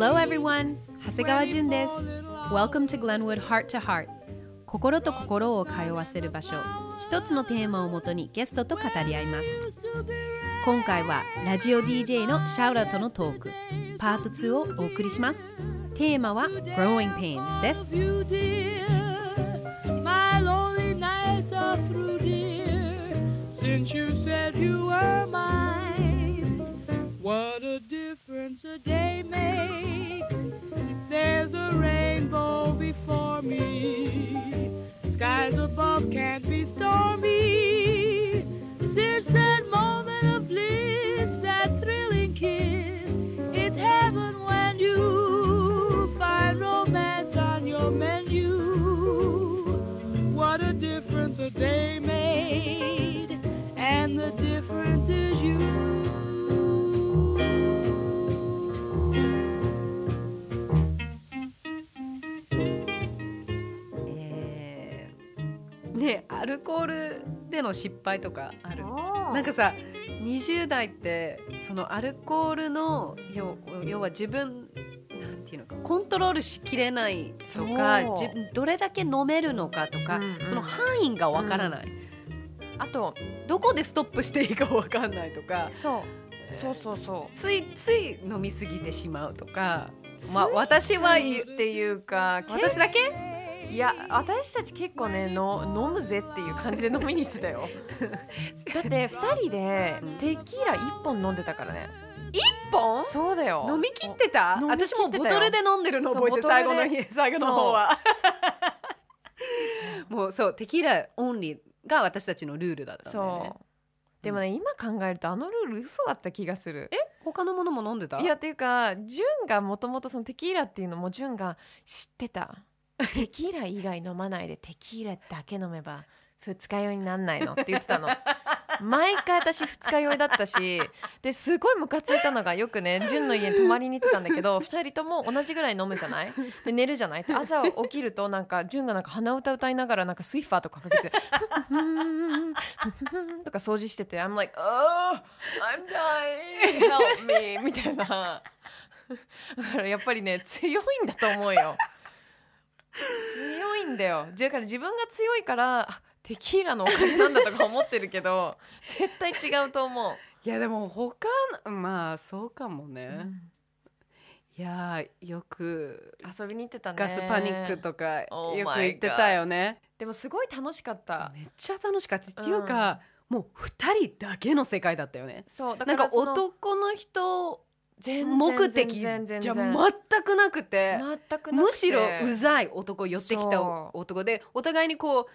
Hello everyone! 長谷川純です。Welcome to Glenwood Heart to Heart. 心と心を通わせる場所。一つのテーマをもとにゲストと語り合います。今回はラジオ DJ のシャウラとのトーク。パート2をお送りします。テーマは Growing Pains です。の失敗とかある？なんかさ20代ってそのアルコールの要,要は自分ていうのかコントロールしきれないとかどれだけ飲めるのかとか、うんうん。その範囲がわからない、あとどこでストップしていいかわかんないとかそう。そうそうそう。ついつい飲みすぎてしまうとかまあ私はっていうか私だけ？いや私たち結構ねの飲むぜっていう感じで飲みに行ってたよ。だって2人でうん。テキーラ1本飲んでたからね。一本？そうだよ。飲み切ってた？私もボトルで飲んでるの覚えて最後の日最後の方は。もうそうテキーラオンリーが私たちのルールだったんだよね。そう。でもね、今考えるとあのルール嘘だった気がする。え他のものも飲んでた？いやっていうかジュンがもともとそのテキーラっていうのもジュンが知ってた。テキーラ以外飲まないでテキーラだけ飲めば二日酔いになんないのって言ってたの 毎回私二日酔いだったしですごいムカついたのがよくねジュンの家に泊まりに行ってたんだけど二人とも同じぐらい飲むじゃない？で寝るじゃない？朝起きるとなんかジュンがなんか鼻歌歌いながらなんかスイッファーとかかけて「とか掃除してて「I'm like oh I'm dying help me」みたいなだからやっぱりね強いんだと思うよ強いんだよだから自分が強いからテキーラのおかげなんだとか思ってるけど 絶対違うと思う、いやでも他のまあそうかもね、いやよく遊びに行ってたね。ガスパニックとか Oh よく言ってたよね、でもすごい楽しかった。めっちゃ楽しかった、っていうかもう二人だけの世界だったよね。そうだなんか男の人目的じゃ全くなくて。むしろうざい男寄ってきた男でお互いにこう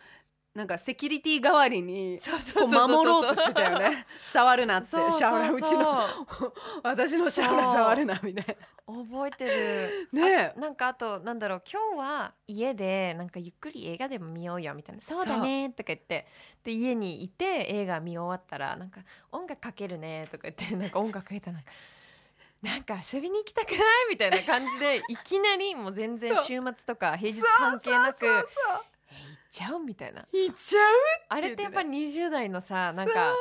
なんかセキュリティ代わりに守ろうとしてたよね。触るなって。シャオラうちの。私のシャオラ触るなみたい覚えてる。な ねあなんかあとなんだろう。今日は家でなんかゆっくり映画でも見ようよみたいな。そう。だねとか言って。で家にいて映画見終わったらなんか音楽かけるねとか言ってなんか音楽かけたらなんかなんか遊びに行きたくない？みたいな感じでいきなりもう全然週末とか平日関係なくちゃうみたいな。行っちゃうあれってやっぱり20代のさなんか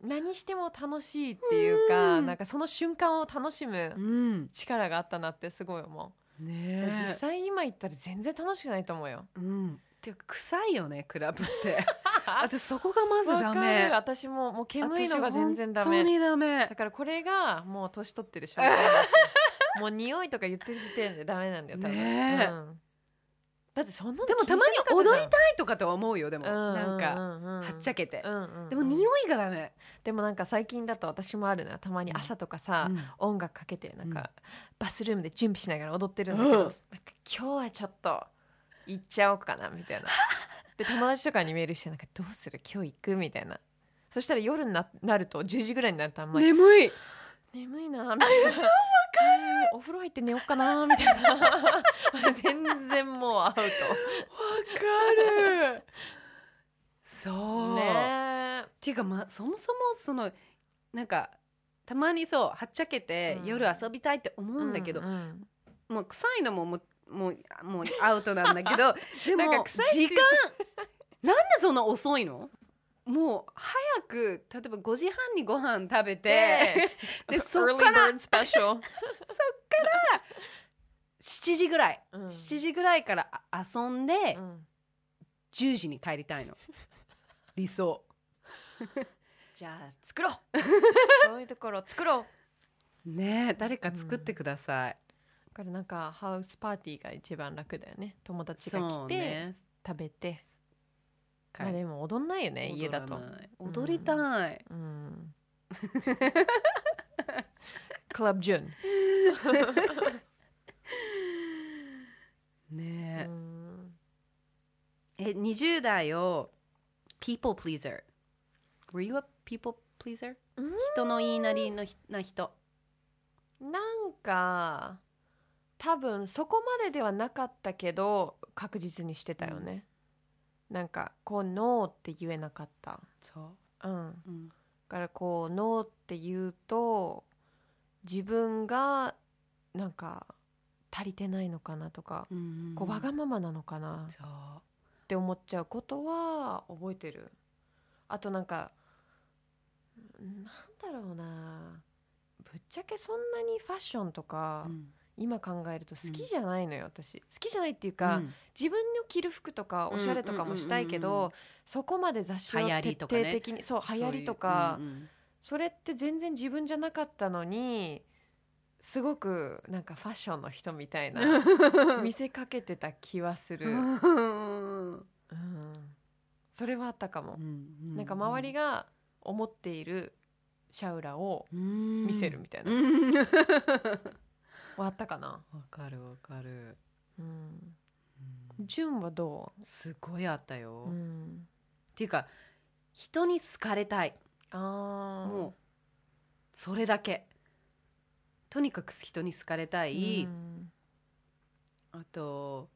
何しても楽しいっていうかうん。なんかその瞬間を楽しむうん。力があったなってすごい思う。ね実際今行ったら全然楽しくないと思うよ。うん。ていうか臭いよねクラブって。私そこがまずダわメ私ももう煙いのが全然ダ私本当メにダメ。だからこれがもう年取ってる証拠なんですよ。もう匂いとか言ってる時点でダメなんだよ多分、ねえ。うんだってそんなのでもたまに踊りたいとかとは思うよでも。いなんかかはっちゃけて。うんうんうん。でも匂いがダメ。でもなんか最近だと私もあるのよ。たまに朝とかさ、うん。音楽かけてなんか、バスルームで準備しながら踊ってるんだけど、うん。なんか今日はちょっと行っちゃおうかなみたいな。で友達とかにメールしてなんかどうする？今日行く？みたいな。そしたら夜にななると10時ぐらいになるとあんまり、眠い眠いなみたいな。お風呂入って寝ようかなみたいな。全然もうアウわかる。そトう、ね。っていうかまあそもそもそのなんかたまにそうはっちゃけて、うん。夜遊びたいって思うんだけど、うんうん。もう臭いのももうもうもうアウトなんだけど でもなんか臭い時間なんでそんな遅いの？もう早く例えば5時半にご飯食べてで そっから bird special 7時ぐらい、うん。7時ぐらいからあ遊んで、うん。10時に帰りたいの。理想。じゃあ作ろう。そういうところ作ろう。ねえ誰か作ってください、だからなんかハウスパーティーが一番楽だよね。友達がそう来て、ね。食べて。帰まあでも踊んないよね家だと。踊りたい、うん。クラブジュン、ね。うん。ええ20代を people pleaser were you a people pleaser? うん。人の言いなりのひな人。なんか多分そこまでではなかったけど確実にしてたよね、なんかこうノーって言えなかった。そう、うん。うん、だからこうノーって言うと自分がなんか足りてないのかなとか、うんこうわがままなのかなっそう。て思っちゃうことは覚えてる。あとなんかなんだろうな。ぶっちゃけそんなにファッションとか、うん今考えると好きじゃないのよ、私。好きじゃないっていうか、うん。自分の着る服とかおしゃれとかもしたいけど、うんうんうんうんそこまで雑誌を徹底的にそう流行りとかうんうんそれって全然自分じゃなかったのにすごくなんかファッションの人みたいな 見せかけてた気はする、うん。それはあったかも、なんか周りが思っているシャウラを見見せるみたいな、あったかな、かるわかる、うん、純はどすごいあったよ、う、っん、ていうか人に好かれたい。ああもうそれだけ。とにかく人に好かれたい、うん。あと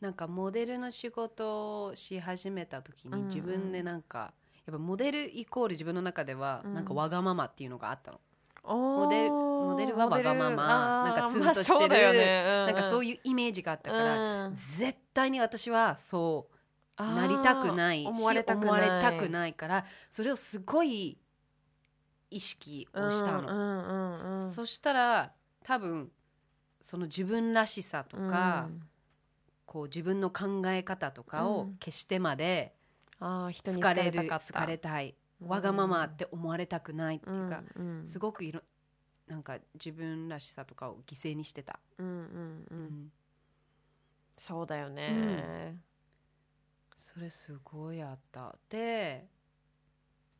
なんかモデルの仕事をし始めた時うんうん。に自分でなんか、やっぱモデルイコール自分の中ではうん。なんかわがままっていうのがあったの、モデルモデルはわがままなんかツンとしてるなんかそういうイメージがあったから、うん。絶対に私はそうなりたくないし思われたくない。思われたくないからそれをすごい意識をしたの、うんうんうんうん。そしたら多分その自分らしさとか、うん。こう自分の考え方とかをうん。消してまであー人に好かれるたかった。好かれたい、うんわがままって思われたくないっていうか、うんうんすごくいろなんか自分らしさとかを犠牲にしてた、うんうんううん。んそうだよね。それすごいあった。で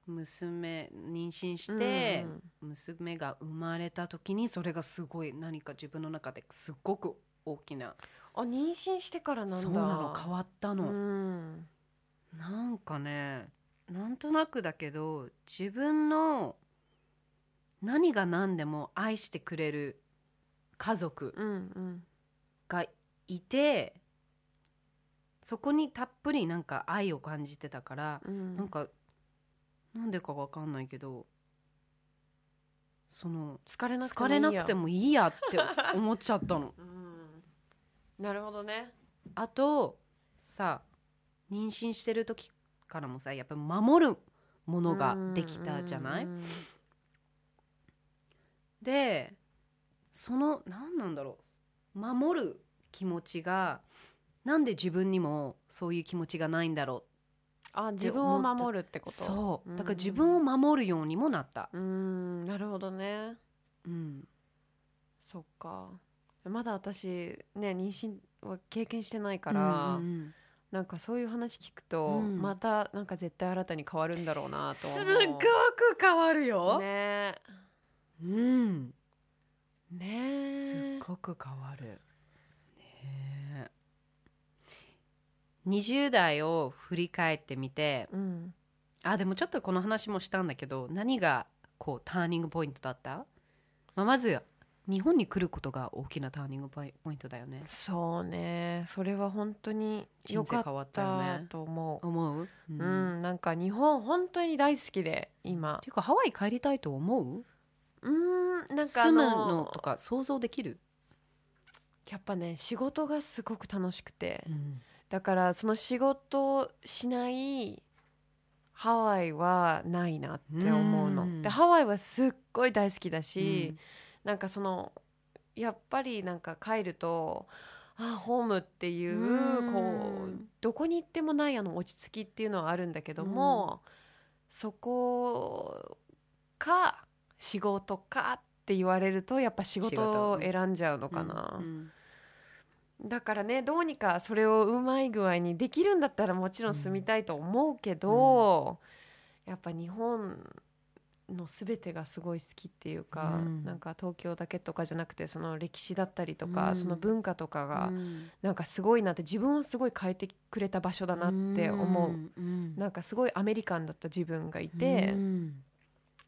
娘妊娠して、娘が生まれた時にそれがすごい何か自分の中ですっごく大きな。あ妊娠してからなんだ。そうなの。変わったの、うん。なんかねなんとなくだけど自分の何が何でも愛してくれる家族がいてそこにたっぷりなんか愛を感じてたから、うん。なんかなんでかわかんないけどその疲れなくて疲れなくてももいいやって思っちゃったの。なるほどね。あとさ妊娠してる時からもさやっぱり守るものができたじゃない、うんうんでその何なんだろう？守る気持ちがなんで自分にもそういう気持ちがないんだろあ自分を守るってうこと？そう。うん。だから自分を守るようにもなった、うん。なるほどね。うん、そっか。まだ私ね妊娠は経験してないから、うんうんなんかそういう話聞くと、うん。またなんか絶対新たに変わるんだろうなと思う。すっごく変わるよ、ね。うん。ね。すっごく変わる。ね。え20代を振り返ってみてうん。あでもちょっとこの話もしたんだけど何がこうターニングポイントだった、まあ、まず日本に来ることが大きなターニングポイントだよね。そうね。それは本当に良かっったよね。たと思う。思う、ううん、なんか日本本当に大好きで今。ていうかハワイ帰りたいと思う？うんなんかあ住むののとか想像できる、やっぱね仕事がすごく楽しくて。うん。だからその仕事をしないハワイはないなって思うの。うん。でハワイはすっごい大好きだし、なんかそのやっぱりなんか帰るとあホームっていううん。こうどこに行ってもないあの落ち着きっていうのはあるんだけども、そこか仕事かって言われるとやっぱ仕事を選んじゃうのかな、うん。だからねどうにかそれをうまい具合にできるんだったらもちろん住みたいと思うけど、やっぱ日本の全てがすごい好きっていうか、うん。なんか東京だけとかじゃなくてその歴史だったりとか、うん。その文化とかがうん。なんかすごいなって自分をすごい変えてくれた場所だなって思う、ん。なんかすごいアメリカンだった自分がいて、うん。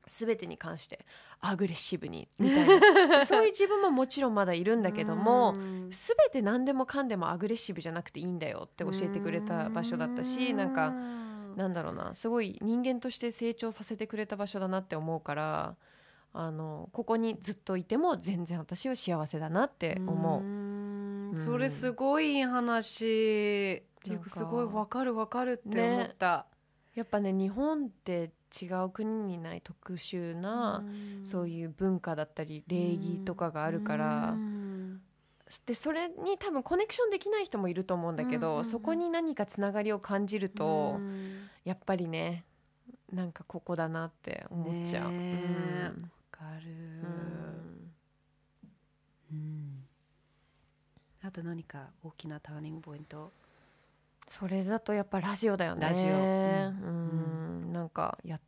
全てに関してアグレッシブにみたいな。で そういう自分ももちろんまだいるんだけども、うん。全て何でもかんでもアグレッシブじゃなくていいんだよって教えてくれた場所だったしなんかなんだろうな。すごい人間として成長させてくれた場所だなって思うからあのここにずっといても全然私は幸せだなって思う。ん。それすごい話。っていうか。すごいわかるわかるって思った、やっぱね日本って違う国にない特殊な、そういう文化だったり礼儀とかがあるから、でそれに多分コネクションできない人もいると思うんだけど、うんうんうん。そこに何かつながりを感じると、やっぱりねなんかここだなって思っちゃう。わかる、うん。うん。あと何か大きなターニングポイント？それだとやっぱラジオだよね。ラジオ。ううん。ん、なんかや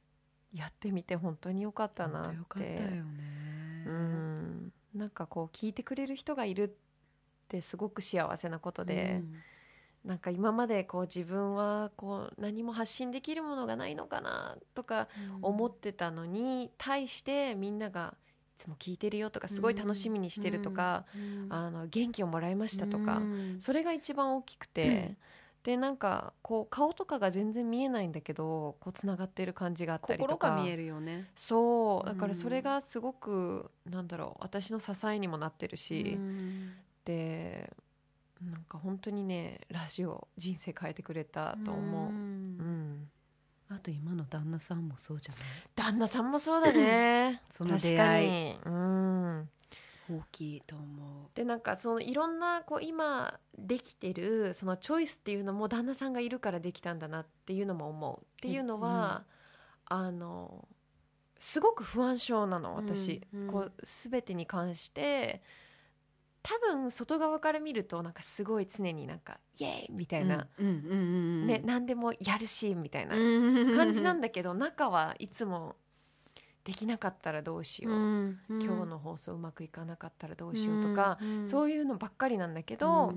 やってみて本当に良かったなって。よかったよね、うん、なんかこう聞いてくれる人がいるってすごく幸せなことで、なんか今までこう自分はこう何も発信できるものがないのかなとか思ってたのに対してみんながいつも聞いてるよとかすごい楽しみにしてるとか、うん。あの元気をもらいましたとか、うん。それが一番大きくて、でなんかこう顔とかが全然見えないんだけどこうつながってる感じがあったりとか心が見えるよね。そうだかうん。らそれがすごく、なんだろう私の支えにもなってるし、うんでなんか本当にねラジオ人生変えてくれたと思う、うん。あと今の旦那さんもそうじゃない？旦那さんもそうだね。その確出会い。かに。うん。大きいと思でなんかそのいろんなこう今できてるそのチョイスっていうのも旦那さんがいるからできたんだなっていうのも思う。っていうのは、あのすごく不安症なの私、うん。うん。こう全てに関して多分外側から見るとなんかすごい常になんかイエーイみたういな、うんうんうんうんね何でもやるしみたいな感感じなんだけど中はいつもできなかったらどうしよう、今日の放送うまくいかなかったらどうしようとか、そういうのばっかりなんだけど、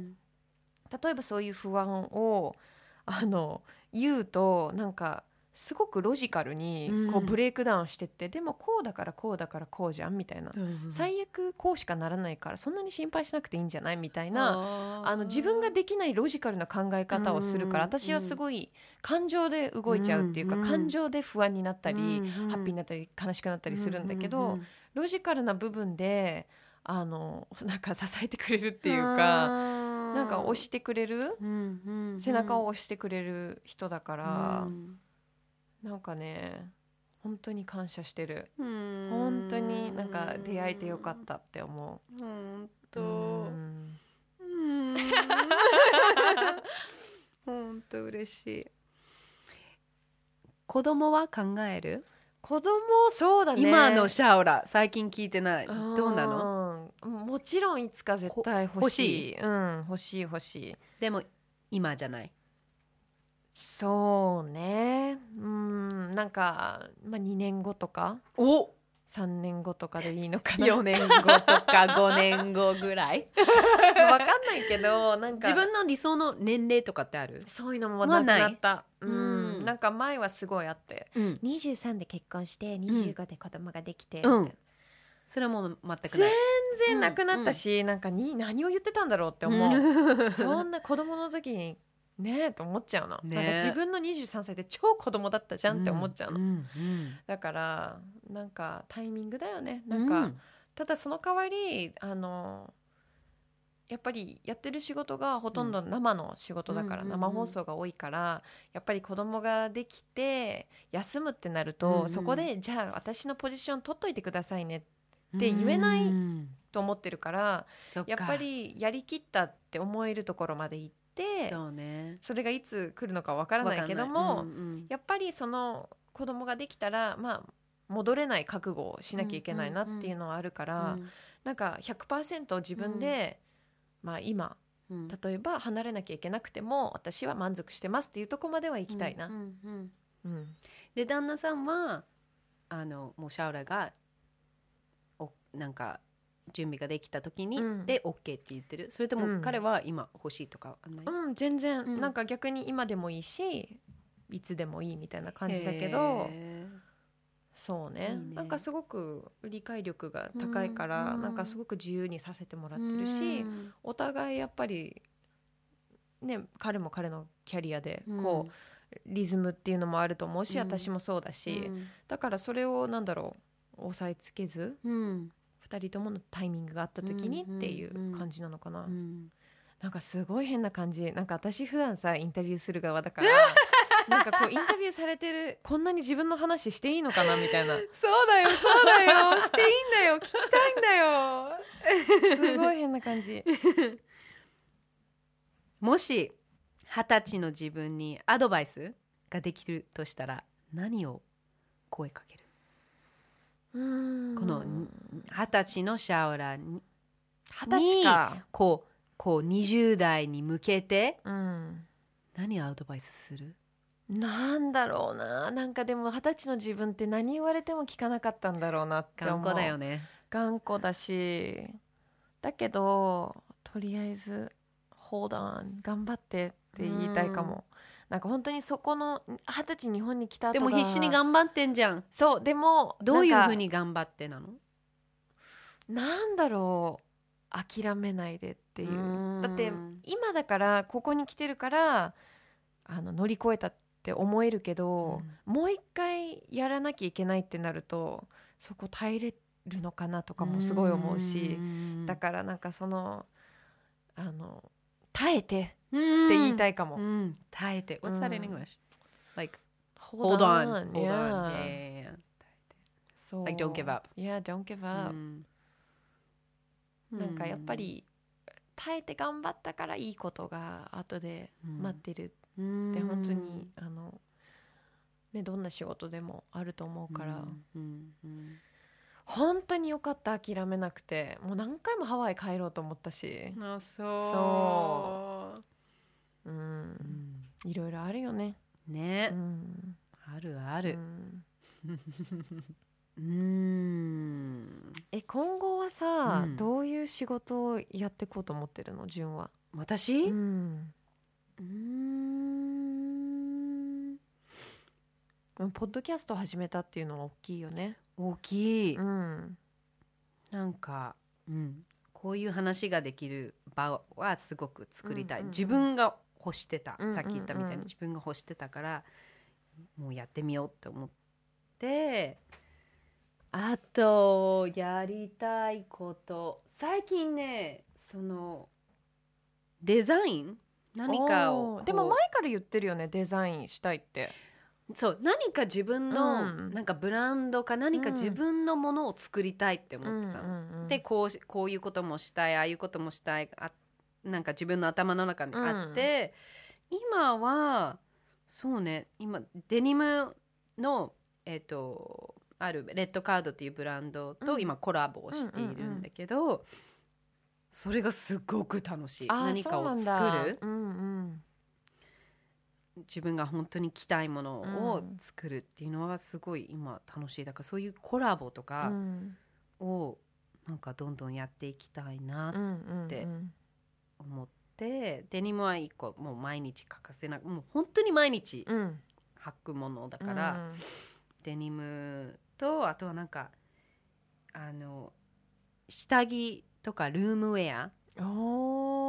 例えばそういう不安をあの言うとなんかすごくロジカルにこううんブレイクダウンしてって、でもこうだからこうだからこうじゃんみたいな、最悪こうしかならないからそんなに心配しなくていいんじゃないみたいなあの自分ができないロジカルな考え方をするから、うん私はすごい感情で動いちゃうっていうか、うん感情で不安になったり、ハハッピーになったり悲しくなったりするんだけど、ロジカルな部分であのなんか支えてくれるっていうか、ななんか押してくれる、背中を押してくれる人だから、なんかね本当に感謝してる。本本当になんか出会えてよかったって思本う。当うん。本当嬉しい。子供は考える？子供そうだね。今のシャオラ最近聞いてない。どうなの？のもちろんいつか絶対欲しい？うん欲しい欲しい。でも今じゃない？そうね。うんなんか、まあ、2年後とか？お！3年後とかでいいのかな？4年後とか5年後ぐらい？わかんないけどなんか。自分の理想の年齢とかってある？そういうのもなくなった。ううん。ん。なんか前はすごいあって。うん。23で結婚して25で子供ができて、うん。それはもう全くない。全然なくなったし、なんかに何を言ってたんだろうって思う、うん。そんな子供の時にねえと思っちゃうの、ねなんか自分の23歳で超子供だったじゃんって思っちゃうの、ん。うん。だからなんかタイミングだよね。なんか、ただその代わりあのやっぱりやってる仕事がほとんど生の仕事だから、うん生放送が多いからやっぱり子供ができて休むってなると、うんうん。そこでじゃあ私のポジション取っといてくださいねって言えないうんとと思ってるからやっぱりやりきったって思えるところまで行ってそうね。それがいつ来るのかわからないけども、うんうん。やっぱりその子供ができたらまあ戻れない覚悟をしなきゃいけないなっていうのはあるから、なんか100%自分で、まあ今うん。例えば離れなきゃいけなくても私は満足してますっていうところまでは行きたいな。うんうんうん。うん。で旦那さんはあのもうシャオラがおなんか準備ができた時に、うん。で OK って言ってる。それとうん。も彼は今欲しいとかはない、うん、全然、うん。なんか逆に今でもいいしいつでもいいみたいな感じだけどへそうね。いいね。なんかすごく理解力が高いから、うん。なんかすごく自由にさせてもらっーてるし、うん。お互いやっぱりね彼も彼のキャリアでうん。こう、リズムっていうのもあると思うし、うん。私もそうだし、うん。だからそれをなんだろう抑えつけずうん2人とものタイミングがあった時にっていう感じなのかな、うん。なんかすごい変な感じ。なんか私普段さインタビューする側だから なんかこうインタビューされてるこんなに自分の話していいのかなみたいな。そうだよそうだよ。していいんだよ。聞きたいんだよ。すごい変な感じ。もし二十歳の自分にアドバイスができるとしたら何を声かける？ここの二十歳のシャオラに二十歳か、こうこう20代に向けてうん、何をアドバイスする？なんだろうな。なんかでも二十歳の自分って何言われても聞かなかったんだろうなって思う。頑固だよね。頑固だし。だけどとりあえず「hold on 頑張って」って言いたいかも、なんか本当にそこの二十歳日本に来たでも必死に頑張ってんじゃん。そうでもどういうふうにに頑張ってなの？なんだろう。諦めないでっていう。うん。だって今だからここに来てるからあの乗り越えたって思えるけど、もう一回やらなきゃいけないってなるとそこ耐えれるのかなとかもすごい思うし、だからなんかそのあの耐えてって言いたい、いかも。うん、耐えて What's that in うん English? Like Hold on, hold on. yeah. Yeah, う Like, don't give up. Yeah, don't give う up、んなんかやっぱり耐えて頑張ったからいいことが後で待ってるってうん本当にあの、ね、どんな仕事でもあると思うから、うんうん本当によかった諦めなくてもう何回もハワイ帰ろうと思ったし。うんあそう。う。んうん。いろいろあるよね。ね、うん。あるあうるん。うん。え今後はさ、うん。どういう仕事をやっていこうと思ってるの？純は。私？ううん。ん。ポッドキャストを始めたっていうのは大きいよね。大きい、うん。なんか、うん、こういう話ができる場はすごく作りたい、うんうんうん。自分が欲してた、うんうんうん。さっき言ったみたいに自分が欲してたからもうやってみようって思って。あとやりたいこと。最近ねそのデザイン？何かをでも前から言ってるよねデザインしたいって。そう何か自分の、うん。なんかブランドか何かうん。自分のものを作りたいって思ってたの。でこうしこういうこともしたいああいうこともしたいあなんか自分の頭の中にあって、今はそうね今デニムのえっ、とあるレッドカードっていうブランドとうん。今コラボをしているんだけど、それがすごく楽しい。何かを作る。うんうん自分が本当に着たいものをうん。作るっていうのはすごい今楽しい。だからそういうコラボとうかん。をなんかどんどんやっていきたいなうんうんうん。て思ってデニムは一個もう毎日欠かせなもう本当に毎日うん。履くものだから、デニムとあとはなんかあの下着とかルームウェア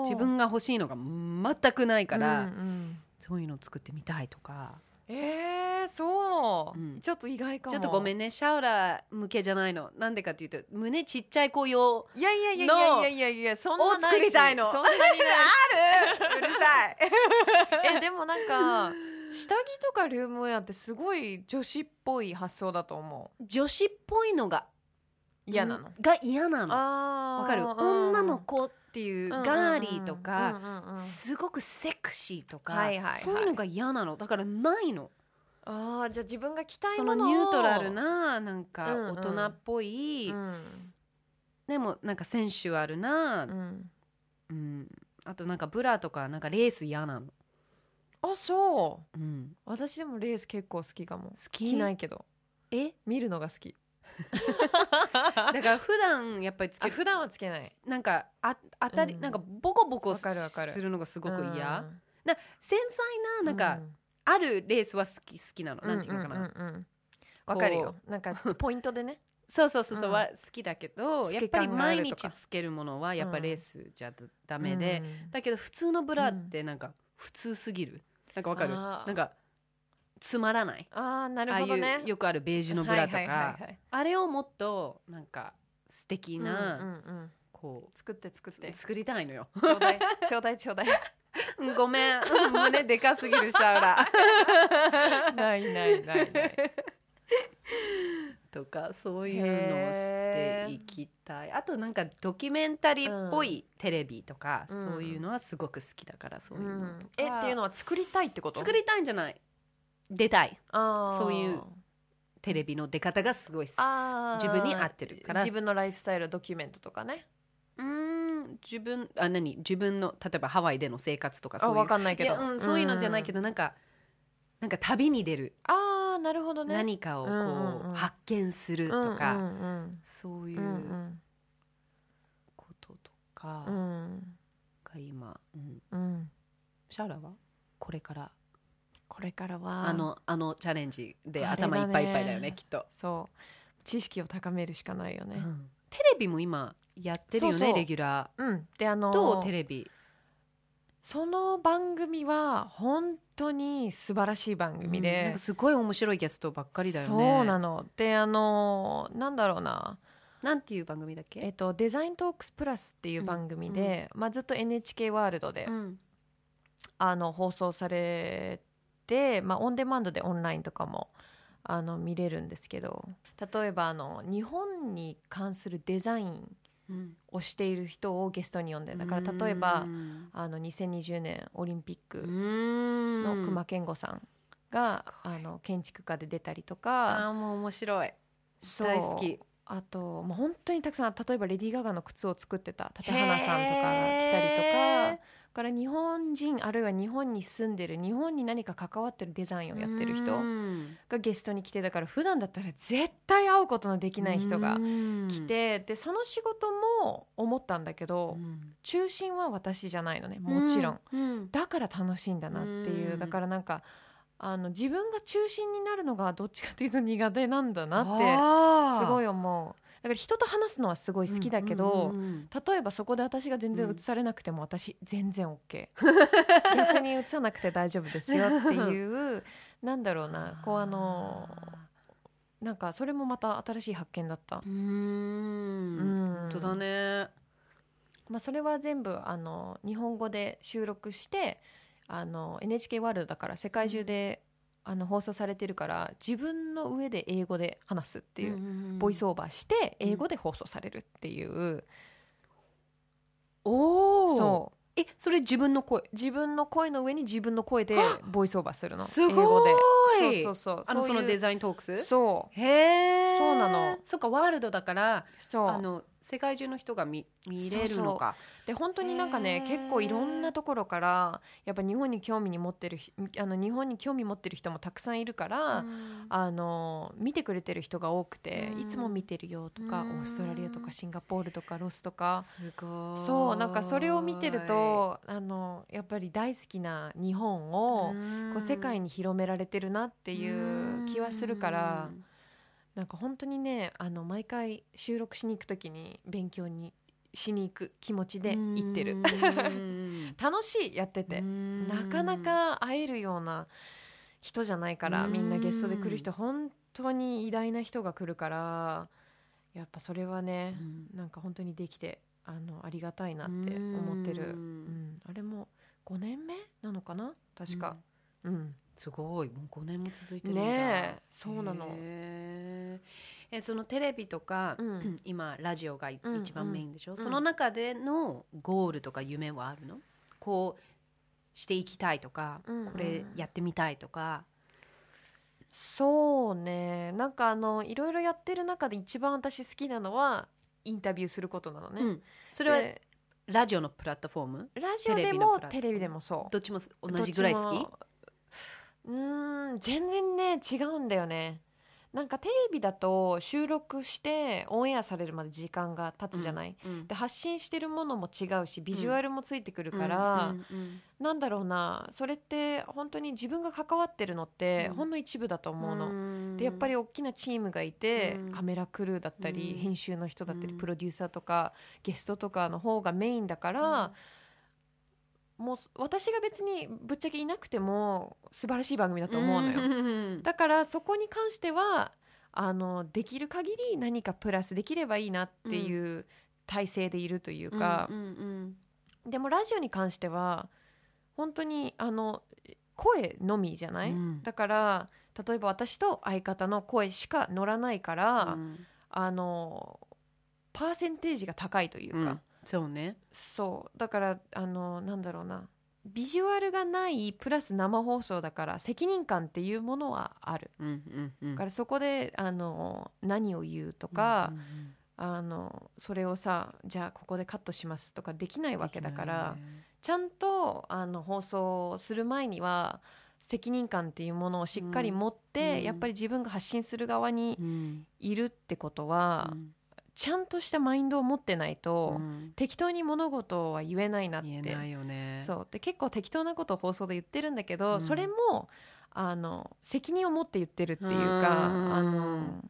自分が欲しいのが全くないから、うんうんそういうのを作ってみたいとか。えー、そう、うん。ちょっと意外かも。ちょっとごめんね。シャオラ向けじゃないの。なんでかっていうと胸ちっちゃい子用いやいやいやいのやいやいやいやそんなないし。を作りたいの。そんなにない。しうるさい。えでもなんか下着とかルームウェアってすごい女子っぽい発想だと思女子っぽいのがう嫌なの？が嫌なの。あわかる？うん。女の子っていうガーリーとかうんうんうんうんすごくセクシーとか、はいはいはい。そういうのが嫌なの。だからないの。あーじゃあ自分が着たいそものニュートラルななんかうんうん。大人っぽい、うん。でもなんかセンシュアルな、うん。うん。あとなんかブラとかなんかレース嫌なの、あそう。うん、私でもレース結構好きかも。好き？着ないけど。え？見るのが好き だから普段やっぱりつけあ普段はつけない。なんかあ当たり、うん。なんかボコボコするのがすごく嫌、うん。な繊細ななんか、うん。あるレースは好き好きなの、なんていうのかな、んんうんうんわかるよ。なんかポイントでね。そうそうそうそう、うん。は好きだけど透やっぱり毎日つけるものはやっぱうんレースじゃダメで、うん。だけど普通のブラってなんか普通すぎる。なんかわかる。なんかつまらない。ああなるああいほどねうよくあるベージュのブラとか、はいはいはいはいあれをもっとなんか素敵な、うんうんうん。こ作って作って。う作りたいのよ。ちょうだいちょうだいちょうだい。うん ごめん。うん胸でかすぎるシャウラ。ないないないない。とかそういうのをしていきたい。あとなんかドキュメンタリーっぽいテレビとか、うん。そういうのはすごく好きだからそういうのとか、えっていうのは作りたいってこと？作りたいんじゃない出たい。あー。そういうテレビの出方がすごいあー。自分に合ってるから。自分のライフスタイルドキュメントとかね。うーん自分あ何？自分の例えばハワイでの生活とかあそういうわかんないけど。うん、そういうのじゃないけど、なんかなんか旅に出る、ああなるほどね。何かをこう、うんうんうん。発見するとか、うんうんそういうんううんこととかうん。うん。が今、うん、うん。シャーラは？これからこれからは。あのあのチャレンジで頭いっぱいいっぱいだよねきっと、そう。知識を高めるしかないよね。うん。テレビも今やってるよねレギュラうん。であのーどうテレビ？その番組は本当に素晴らしい番組うん。なんでか、すごい面白いゲストばっかりだよね。そうなの。であのなんだろうな。なんていう番組だっけ？えっと、デザイントークスプラスっていう番組で、まあ、ずっと NHK ワールドで、うん。あの放送されて、まあ、オンデマンドでオンラインとかもあの見れるんですけど例えばあの日本に関するデザインうん。をしている人をゲストに呼んでだから例えばあの2020年オリンピックのの熊健吾さんが、あの建築家で出たりとあかーもう面白い。大好き。あと、まあ、本当にたくさん例えばレディー・ガガの靴を作ってた立花さんとかが来たりとか。だから日本人あるいは日本に住んでる日本に何か関わってるデザインをやってる人がゲストに来てだから普段だったら絶対会うことのできない人が来てでその仕事も思ったんだけど中心は私じゃないのねもちろん、ん。だから楽しいんだなっていう。うん。だからなんかあの自分が中心になるのがどっちかというと苦手なんだなってすごいい思うだから人と話すのはすごい好きだけど、例えばそこで私が全然映されなくても私全然 OK 逆に映さなくて大丈夫ですよっていうなんだろうな。こうあのなんかそれもまた新しい発見だった。う、ん。うん。本当だね。まあ、それは全部あの日本語で収録してあの NHK ワールドだから世界中で、あの放送されてるから自分の上で英語で話すっていう、ボイスオーバーして英語で放送されるっていう、おおそう。えそれ自分の声？自分の声の上に自分の声でボイスオーバーするの。すごい。英語で。そうそうそう。あのそのデザザイントークス？そう。へえそうなの。そっかワールドだからそう。あの世界中の人が見見れるのかで本当になんかね結構いろんなところからやっぱ日本に興味に持ってるひあの日本に興味持ってる人もたくさんいるから、あの見てくれてる人が多くて、うん。いつも見てるよとか、うん。オーストラリアとかシンガポールとかロスとか、そうなんかそれを見てるとあのやっぱり大好きな日本を、こう世界にに広められてるなっていう気はするから、なんか本当にねあの毎回収録しに行く時に勉強にしに行く気持ちで行ってる。楽しいやってて。なかなか会えるような人じゃないからうん。みんなゲストで来る人本当に偉大な人が来るからやっぱそれはねなんか本当にできてあのありがたいなって思ってる、ううん。ん、あれも5年目なのかな？確か、うんすごいもう5年も続いてるんだ。ねえそうなの。へえそのテレビとか、うん。今ラジオがいうん一番メインでしょ、ん。その中でのゴールとか夢はあるの？こうしていきたいとか、うんうん。これやってみたいとか、そうね。なんかあのいろいろやってる中で一番私好きなのはインタビューすることなのね、うん。それはでラジオのプラットフォーム？ラジオでもテレビでもそう。どっちも同じぐらい好き？うーん全然ね違うんだよね。なんかテレビだと収録してオンエアされるまで時間が経つじゃない、うんで発信してるものも違うしビジュアルもついてくるから、うんうんなんだろうなそれって本当に自分が関わってるのってうん。ほんの一部だと思うの。うん。でやっぱり大きなチームがいて、うん。カメラクルーだったり、うん。編集の人だったり、うん。プロデューサーとかゲストとかの方がメインだから、もう私が別にぶっちゃけいなくても素晴らしい番組だと思うのよ。よだからそこに関してはあのできる限り何かプラスできればいいなっていう体制でいるというか、でもラジオに関しては本当にあの声のみじゃない、うん。だから例えば私と相方の声しか乗らないから、うん。あのパーセンテージが高いというか、うんそうね。そう。だからあのなんだろうな。ビジュアルがないプラス生放送だから責任感っていうものはある。うんうんうん。だからそこであの何を言うとか、あのそれをさじゃあここでカットしますとかできないわけだから、ちゃんとあの放送する前には責任感っていうものをしっかり持って、うん。やっぱり自分が発信する側にうん。いるってことは、うんちゃんとしたマインドを持ってないと、うん。適当に物事は言えないなって。言えないよね。そう。で結構適当なことを放送で言ってるんだけど、うん。それもあの責任を持って言ってるっていうか、うん。あの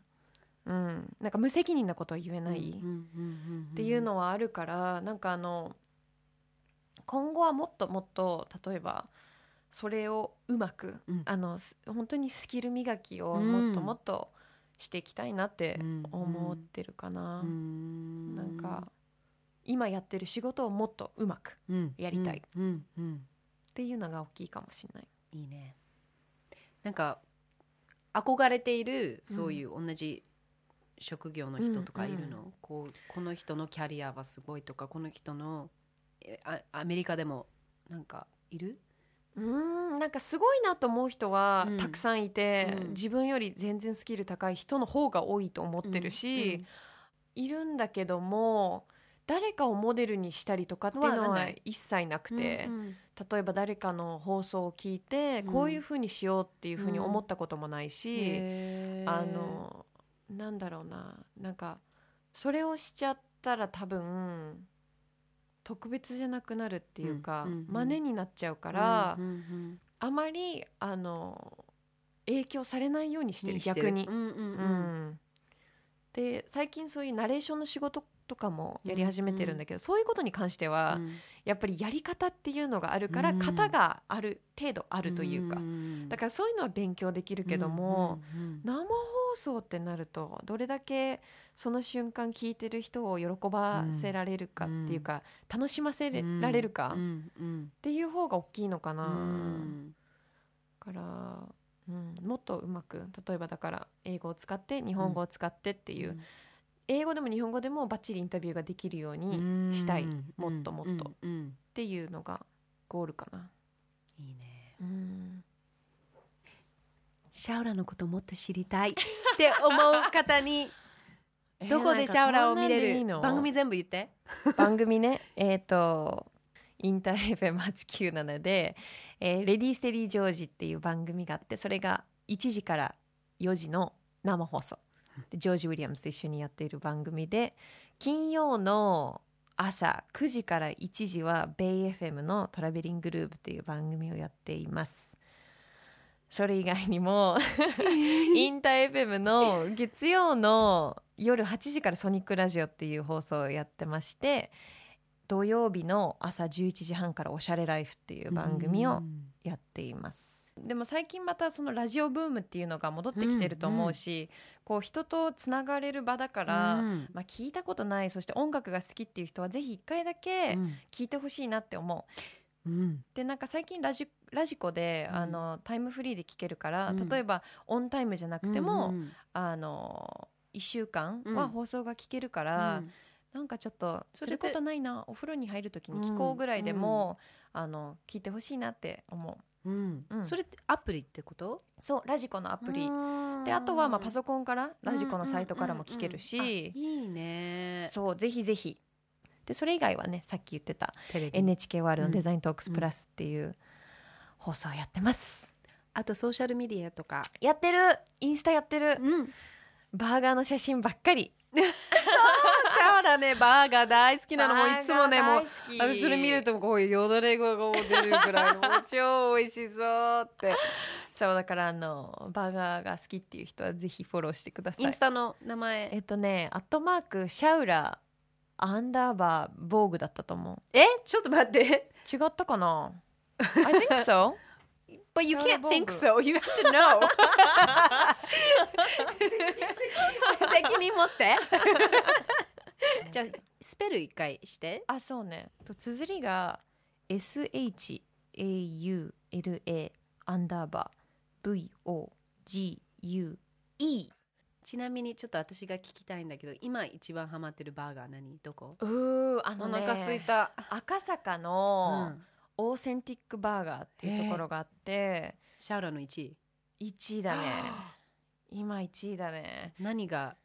うん、なんか無責任なことは言えないっていうのはあるから、なんかあの今後はもっともっと例えばそれをうまく、うん。あのす本当にスキル磨きをうん。もっともっとしていきたいなってうん思ってるかな。うんなんか今やってる仕事をもっとうまくうん。やりたい。っていうのが大きいかもしれない。いいね。なんか憧れているそういう同じ職業の人とかいるの、うんこうこの人のキャリアはすごいとかこの人のアメリカでもなんかいる？うーんなんかすごいなと思う人はうん。たくさんいて、うん。自分より全然スキル高い人の方が多いと思ってるし、いるんだけども誰かをモデルにしたりとかっていうのは一切なくて、うんうん。例えば誰かの放送を聞いて、うん。こういうふうにしようっていうふうに思ったこともないし、あのなんだろうななんかそれをしちゃったら多分特別じゃなくなるっていうか、うんうんうん。真似になっちゃうから、うんうんあまりあの影響されないようにしてる逆に。うんうんううんん。で最近そういうナレーションの仕事とかもやり始めてるんだけど、そういうことに関しては、うん。やっぱりやり方っていうのがあるから、うん。型がある程度あるというか、んだからそういうのは勉強できるけども、うんうん生放送ってなるとどれだけその瞬間聞いてる人を喜ばせられるかっていうか、楽しませうんられるかっうん。うん。ていう方が大きいのかな。うん。から、うん、もっとうまく例えばだから英語を使って日本語を使ってっていう、英語でも日本語でもバッチリインタビューができるようにしたい、うんもっともっと。っていうのがゴールかな。いいね。うん。シャオラのこともっと知りたい。って思う方に。どこでシャオラを見れる、番組全部言って。番組ね。えっ、とインター FM897 で、えー Ready Steady George っていう番組があってそれが1時から4時の生放送。でジョージ・ウィリアムスと一緒にやっている番組で金曜の朝9時から1時はベイ FM の Traveling Groove っていう番組をやっていますそれ以外にも インター FM の月曜の夜8時から Sonic Radio っていう放送をやってまして土曜日の朝11時半からおしゃれライフっていう番組をやっています。でも最近またそのラジオブームっていうのが戻ってきてると思うし、こう人とつながれる場だから、うん。まあ、聞いたことないそして音楽が好きっていう人はぜひ一回だけうん。聞いてほしいなって思う。うん。でなんか最近ラジラジコで、うん。あのタイムフリーで聞けるから、うん。例えばオンタイムじゃなくても、うんあの1週間うん。は放送が聞けるかうら、ん。なんかちょっとすることないなお風呂に入る時に聞こうぐらいでも、あの聞いてほしいなって思ううん。うんそれってアプリってこと？そうラジコのアプリ。リであとはまあパコソコンからラジコのサイトからも聞けるし、いいね。そうぜひぜひ。でそれ以外はねさっき言ってたテレビ。NHK ワールドデザイントークスプラスっていう放送やってます、あとソーシャルメディアとか。やってる。インスタやってる。うん。バーガーの写真ばっかり。シ ャオラねバーガー大好きなのもういつもねもう私それ見るとこういうよだれが出るぐらいもう超美味しそうって。そうだからあのバーガーが好きっていう人はぜひフォローしてください。インスタの名前？えっとねアットマークシャウラアンダーバーボーグだったと思う。え？ちょっと待って。違ったかな？I think so. But you can't think so. You have to know. 責任持って じゃあスペル一回して。あそうね。と綴りが SHAULA アンダーバー VOGUE ちなみにちょっと私が聞きたいんだけど今一番ハマってるバーガー何？どこ？うーあのねお腹すいた、赤坂うのん、オーセンティックバーガーっていうところがあって。シャオラの1位。1位だね。今1位だね。何が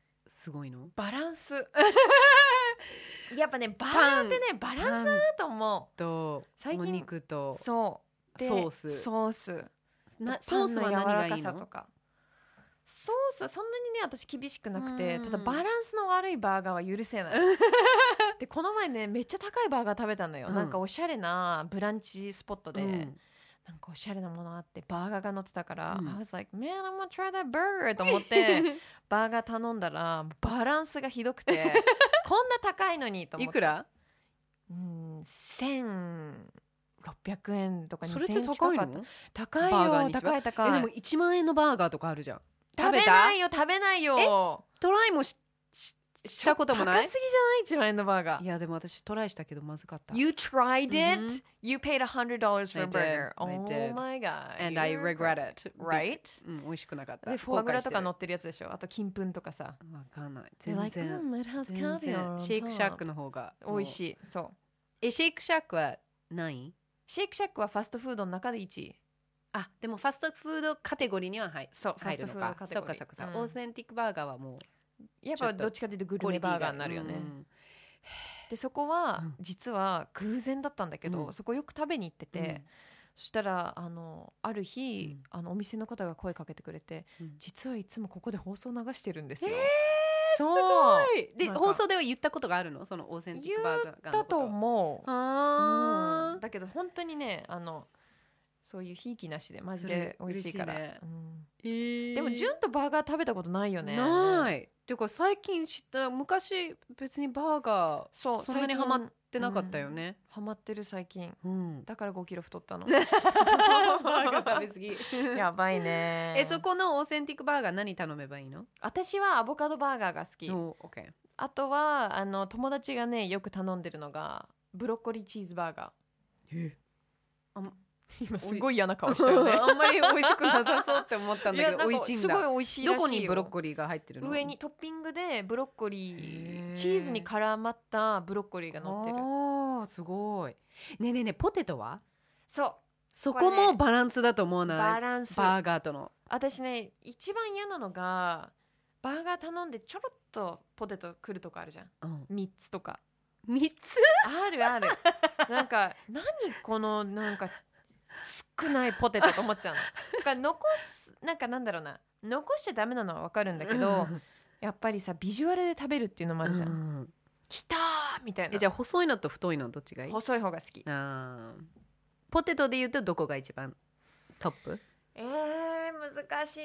すごいの？バランス。やっぱねバーガーってねバランスだと思と最近お肉とうそう。でソース。ソース。なソースは何がいいの？のとか。ソースはそんなにね私厳しくなくてうん。ただバランスの悪いバーガーは許せない。でこの前ねめっちゃ高いバーガー食べたのよ、うん。なんかおしゃれなブランチスポットで、うんなんかおしゃれなものあってバーガーが乗ってたから、うん。I was like man I'm gonna try that burger. と思って バーガー頼んだらバランスがひどくて こんな高いのにと思って。いくら？うん1600円とかそれって2000円高いの？高いよ高い高い。えでも1万円のバーガーとかあるじゃん。食べないよ食べないよ。トライもしししたこともない？高すぎじゃない？1万円のバーガーいやでも私トライしたけどまずかった You tried it?、Mhm. You paid $100 for a I did. burger. Oh my god. and I regret it Right? うん美味しくなかったで、フォアグラとか乗後ってるやつでしょ？あと金粉とかさ。わかんない They're 全 like, 然 mm, it has 全 caviar シェイクシャック.の方が美味しい。そう。えシェイクシャックは何？シェイクシャックはファストフードの中で1位。あでもファストフードカテゴリーには入そう、ファストフードカテゴリー。そうかそうかそうか、うんオーセンティックバーガーはもうやっぱどっちかというとグルメバーガー。になるよね。うん。で、そこはうん。実は偶然だったんだけど、うん。そこよく食べに行ってて、うん。そしたらあのある日、うん。あのお店の方が声かけてくれて、うん。実はいつもここで放送流してるんですよ。えーそう。はい。で放送では言ったことがあるの？そのオーセンティックバーガーのだこと。思う。あ。うん。だけど本当にねあのそういうひいきなしでマジで美味しいから。ねうん。ー。でも純とバーガー食べたことないよね。ないっていうか最近知った昔別にバーガーそうそんなにハマっ最てなかったよね、近ハマってる最近。うん。だから5キロ太ったの。バーガー食べ過ぎ。やばいね。えそこのオーセンティックバーガー何頼めばいいの？私はアボカドバーガーが好き。お OK あとはあの友達がねよく頼んでるのがブロッコリーチーズバーガー。あん 今すごい嫌な顔したよね。あんまり美味しくなさそうって思ったんだけど美味しいんだ。すごい美味しいらしいよ。どこにブロッコリーが入ってるの？上にトッピングでブロッコリへー。ーチーズに絡まったブロッコリーが乗ってる。あーすごい。ねえねえねえポテトは？そう。そこもバランスだと思わバない？ランス。バーガーとの。私ね一番嫌なのがバーガー頼んでちょろっとポテト来るとこあるじゃん。うん。3つとか。3つ？あるある。なんか何このなんか少ないポテトと思っちゃうの。だから残すなんかなんだろうな。残しちゃダメなのは分かるんだけどやっぱりさビジュアルで食べるっていうのもあるじゃん、うん。きたーみたいな。えじゃあ細いのと太いのどっちがいい？細い方が好き。あー。ポテトで言うとどこが一番トップ？えー、難し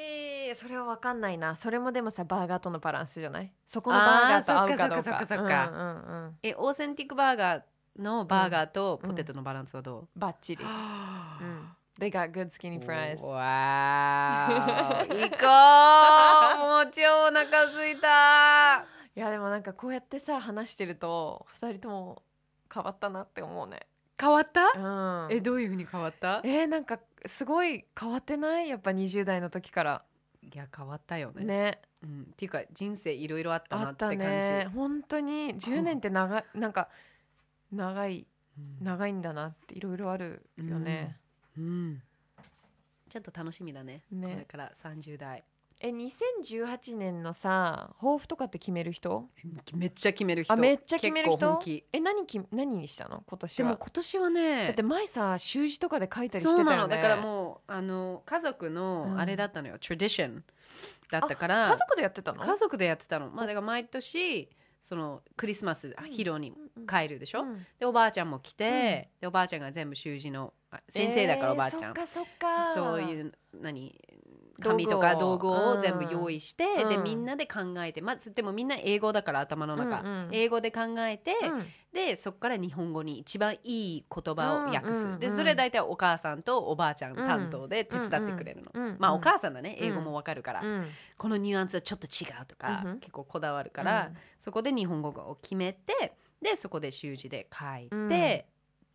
い。それは分かんないな。それもでもさバーガーとのバランスじゃない？そこのバーガーと合うかどうか。あーそっかそっかそっかうんうんうん。えオーセンティックバーガーのバーガーとポテトのバランスはどう、バッチリ、うん、They got good skinny fries. わー行こうもう超お腹すいた。いやでもなんかこうやってさ話してると2人とも変わったなって思うね。変わった？うん。えどういうふうに変わった？えーなんかすごい変わってない？やっぱ20代の時から。いや変わったよね。ね。うん、っていうか人生いろいろあったなあって感じ、ね。本当に。10年って長いなんか長いうん。長いんだなっていろいろあるよね、うん、ちょっと楽しみだね。ね。これから30代。え2018年のさ抱負とかって決める人？めっちゃ決める人。あめっちゃ決める結構人本気。え何き何にしたの？今年ではも今年はだねって前さ習字とかで書いたりしてそうたよね。なの。だからもうあの家族うん。のあれだったのよ、トラディションだったか家ら族でやってたの？家族でやってたの。まあだから毎年そのクリスマスあうん。ヒロにうん帰るでしょ、うん。でおばあちゃんも来て、でおばあちゃんが全部習字のあ先生だからおばあちゃん、えーそっかそっか。そういう何？紙とか道具を。全部用意して、でうん。みんなで考えてまずでもみんな英語だから頭の中、うんうん英語で考えて、うん。でそこから日本語に一番いい言葉を訳す、うんうんうんでそれ大体お母さんとおばあちゃん担当で手伝ってくれるの、うんうんまあお母さんだね英語もわかるから、うん。このニュアンスはちょっと違うとか、結構こだわるから、うん。そこで日本語を決めてでそこで習字で書いて、うん。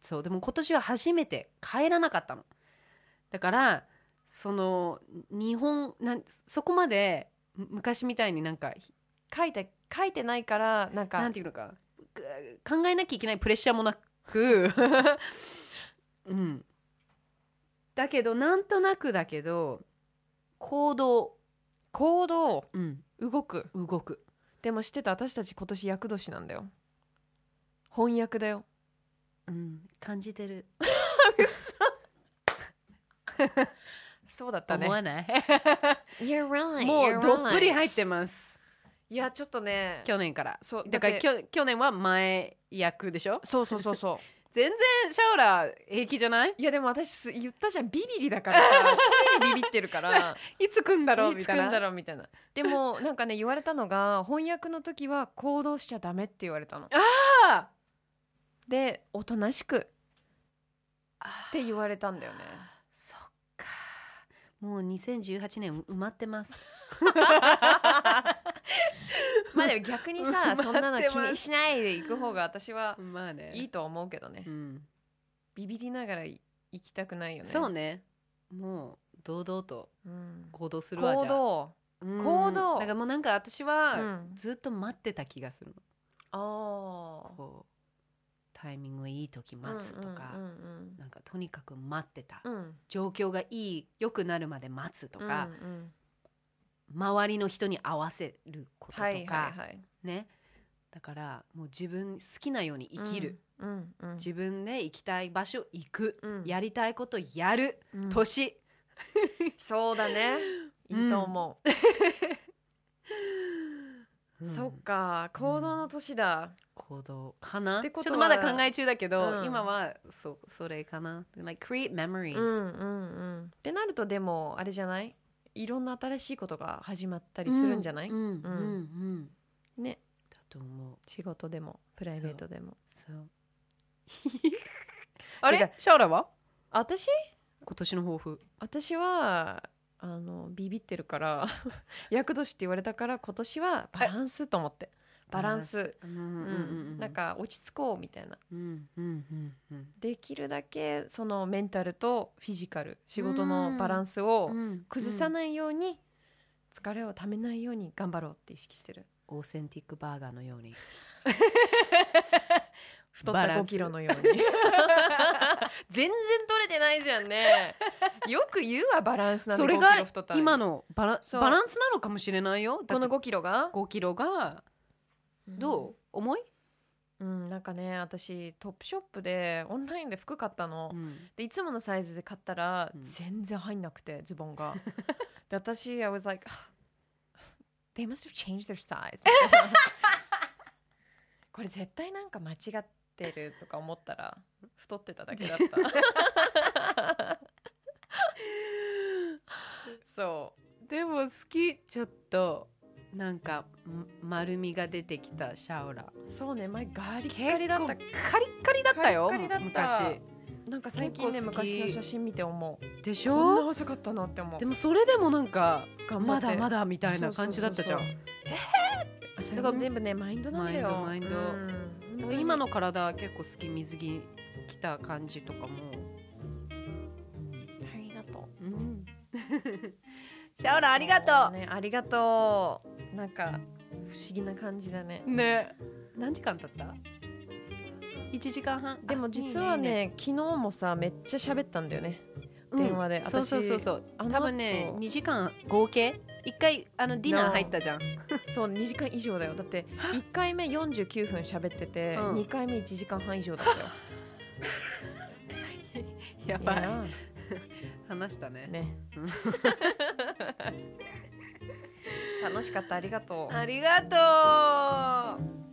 そうでも今年は初めて帰らなかったの。だからその日本なんそこまでむ昔みたいになんか書いて書いてないからなんかなんていうのかく考えなきゃいけないプレッシャーもなくうん。だけどなんとなくだけど行動、行動？うん、動く？動く。でも知ってた私たち今年厄年なんだよ。翻訳だよ。うん、感じてる、そうだったね。思わない？You're right もうどっぷり入ってます。いやちょっとね去年から。そうだからきょ去年は前役でしょ？そうそうそうそう。全然シャオラ平気じゃない？いやでも私す言ったじゃんビビリだからさ常にビビってるから。いつ来んだろう？いつ来んだみたいな。ろうみたいな。でもなんかね言われたのが翻訳の時は行動しちゃダメって言われたの。あでおとなしくあって言われたんだよねもう2018年埋まってます。まあでも逆にさそんなの気にしないで行く方が私はまあね。いいとは思うけどね。うん、ビビりながらい行きたくないよね。そうね。もう堂々とうん。行動するわじゃあ。行動。うん。行動。だからもうなんか私うはん。ずっと待ってた気がするの、ああタイミングがいい時待つとか、うんなんかとにかく待ってた、うん。うん状況がいい良くなるまで待つとか、うんうん。周りの人に合わせることとか、はいはいはい。ね。だからもう自分好きなように生きる、うんうん自分で行きたい場所行く、うん。やりたいことやる、うん。年。そうだね。いいと思う、そっか行動の年だ、行動かな？ってことはちょっとまだ考え中だけど、うん。今はそうそれかな？Like create memories、うんうんうん。ってなるとでもあれじゃない？いろんな新しいことが始まったりするんじゃない、うん。うん。うん。ね。だと思う。仕事でもプライベートでも。そう。あれ？シャオラは？私今年の抱負。私はあのビビってるから 厄年って言われたから今年はバランスと思って。バランス、うんなんか落ち着こうみたいな。うんうんできるだけそのメンタルとフィジカル仕事のバランスをうん。崩さないように疲れをためないように頑張ろうって意識してる。オーセンティックバーガーのように 太った5バランスキロのように全然取れてないじゃんね。よく言うわバランスなんて5キそれが今のバラバランスなのかもしれないよ。このだって5キロが？5キロが？どう？重い、うん、なんかね私トップショップでオンラインで服買ったの、うん。でいつものサイズで買ったらうん。全然入んなくてズボンが。で私 I was like they must have changed their size. これ絶対なんか間違ってるとか思ったら太ってただけだった。そう。でも好き。ちょっとなんかん丸みが出てきたシャオラ。そうね前ガリッガリだった。カリッカリだったよ昔。なんか最近ね昔の写真見て思う。でしこんなょ細かったなって思う。でもそれでもなんかまだまだみたいな感じだったじゃん。そうそうあそれが全部ねマインドなんだよ。マインドマインド。うん今の体結構好き水着着た感じとかも、ありがとう。うん、シャオラありがとう。ね、ありがとう。なんか不思議な感じだね。ね。何時間経った？1時間半？でも実はねあ昨日もさめっちゃ喋ったんだよね。電話で。うんそうそうそう。そう多分ね2時間合計？1回あのディナー入ったじゃん。そう2時間以上だよ。だって1回目49分喋ってて、うん。2回目1時間半以上だったよ。やい。や話したね。ね。うん。楽しかった。ありがとう。ありがとう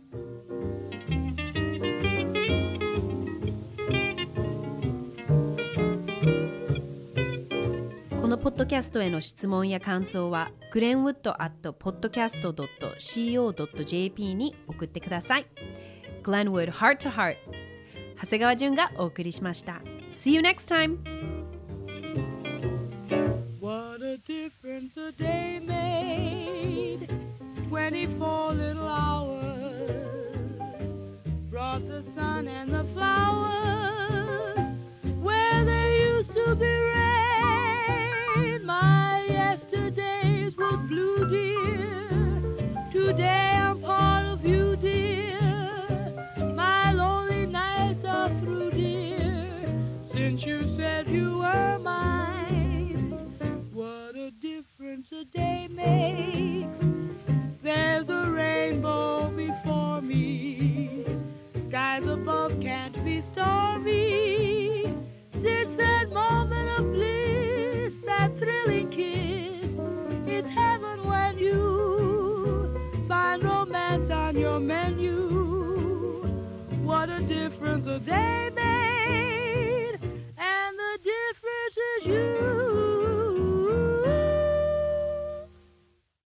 このポッドキャストへの質問や感想はグレンウッド at podcast.co.jp に送ってください Glenwood Heart to Heart 長谷川淳がお送りしました See you next time! What a difference a day made. 24 little hours brought the sun and the flowers They.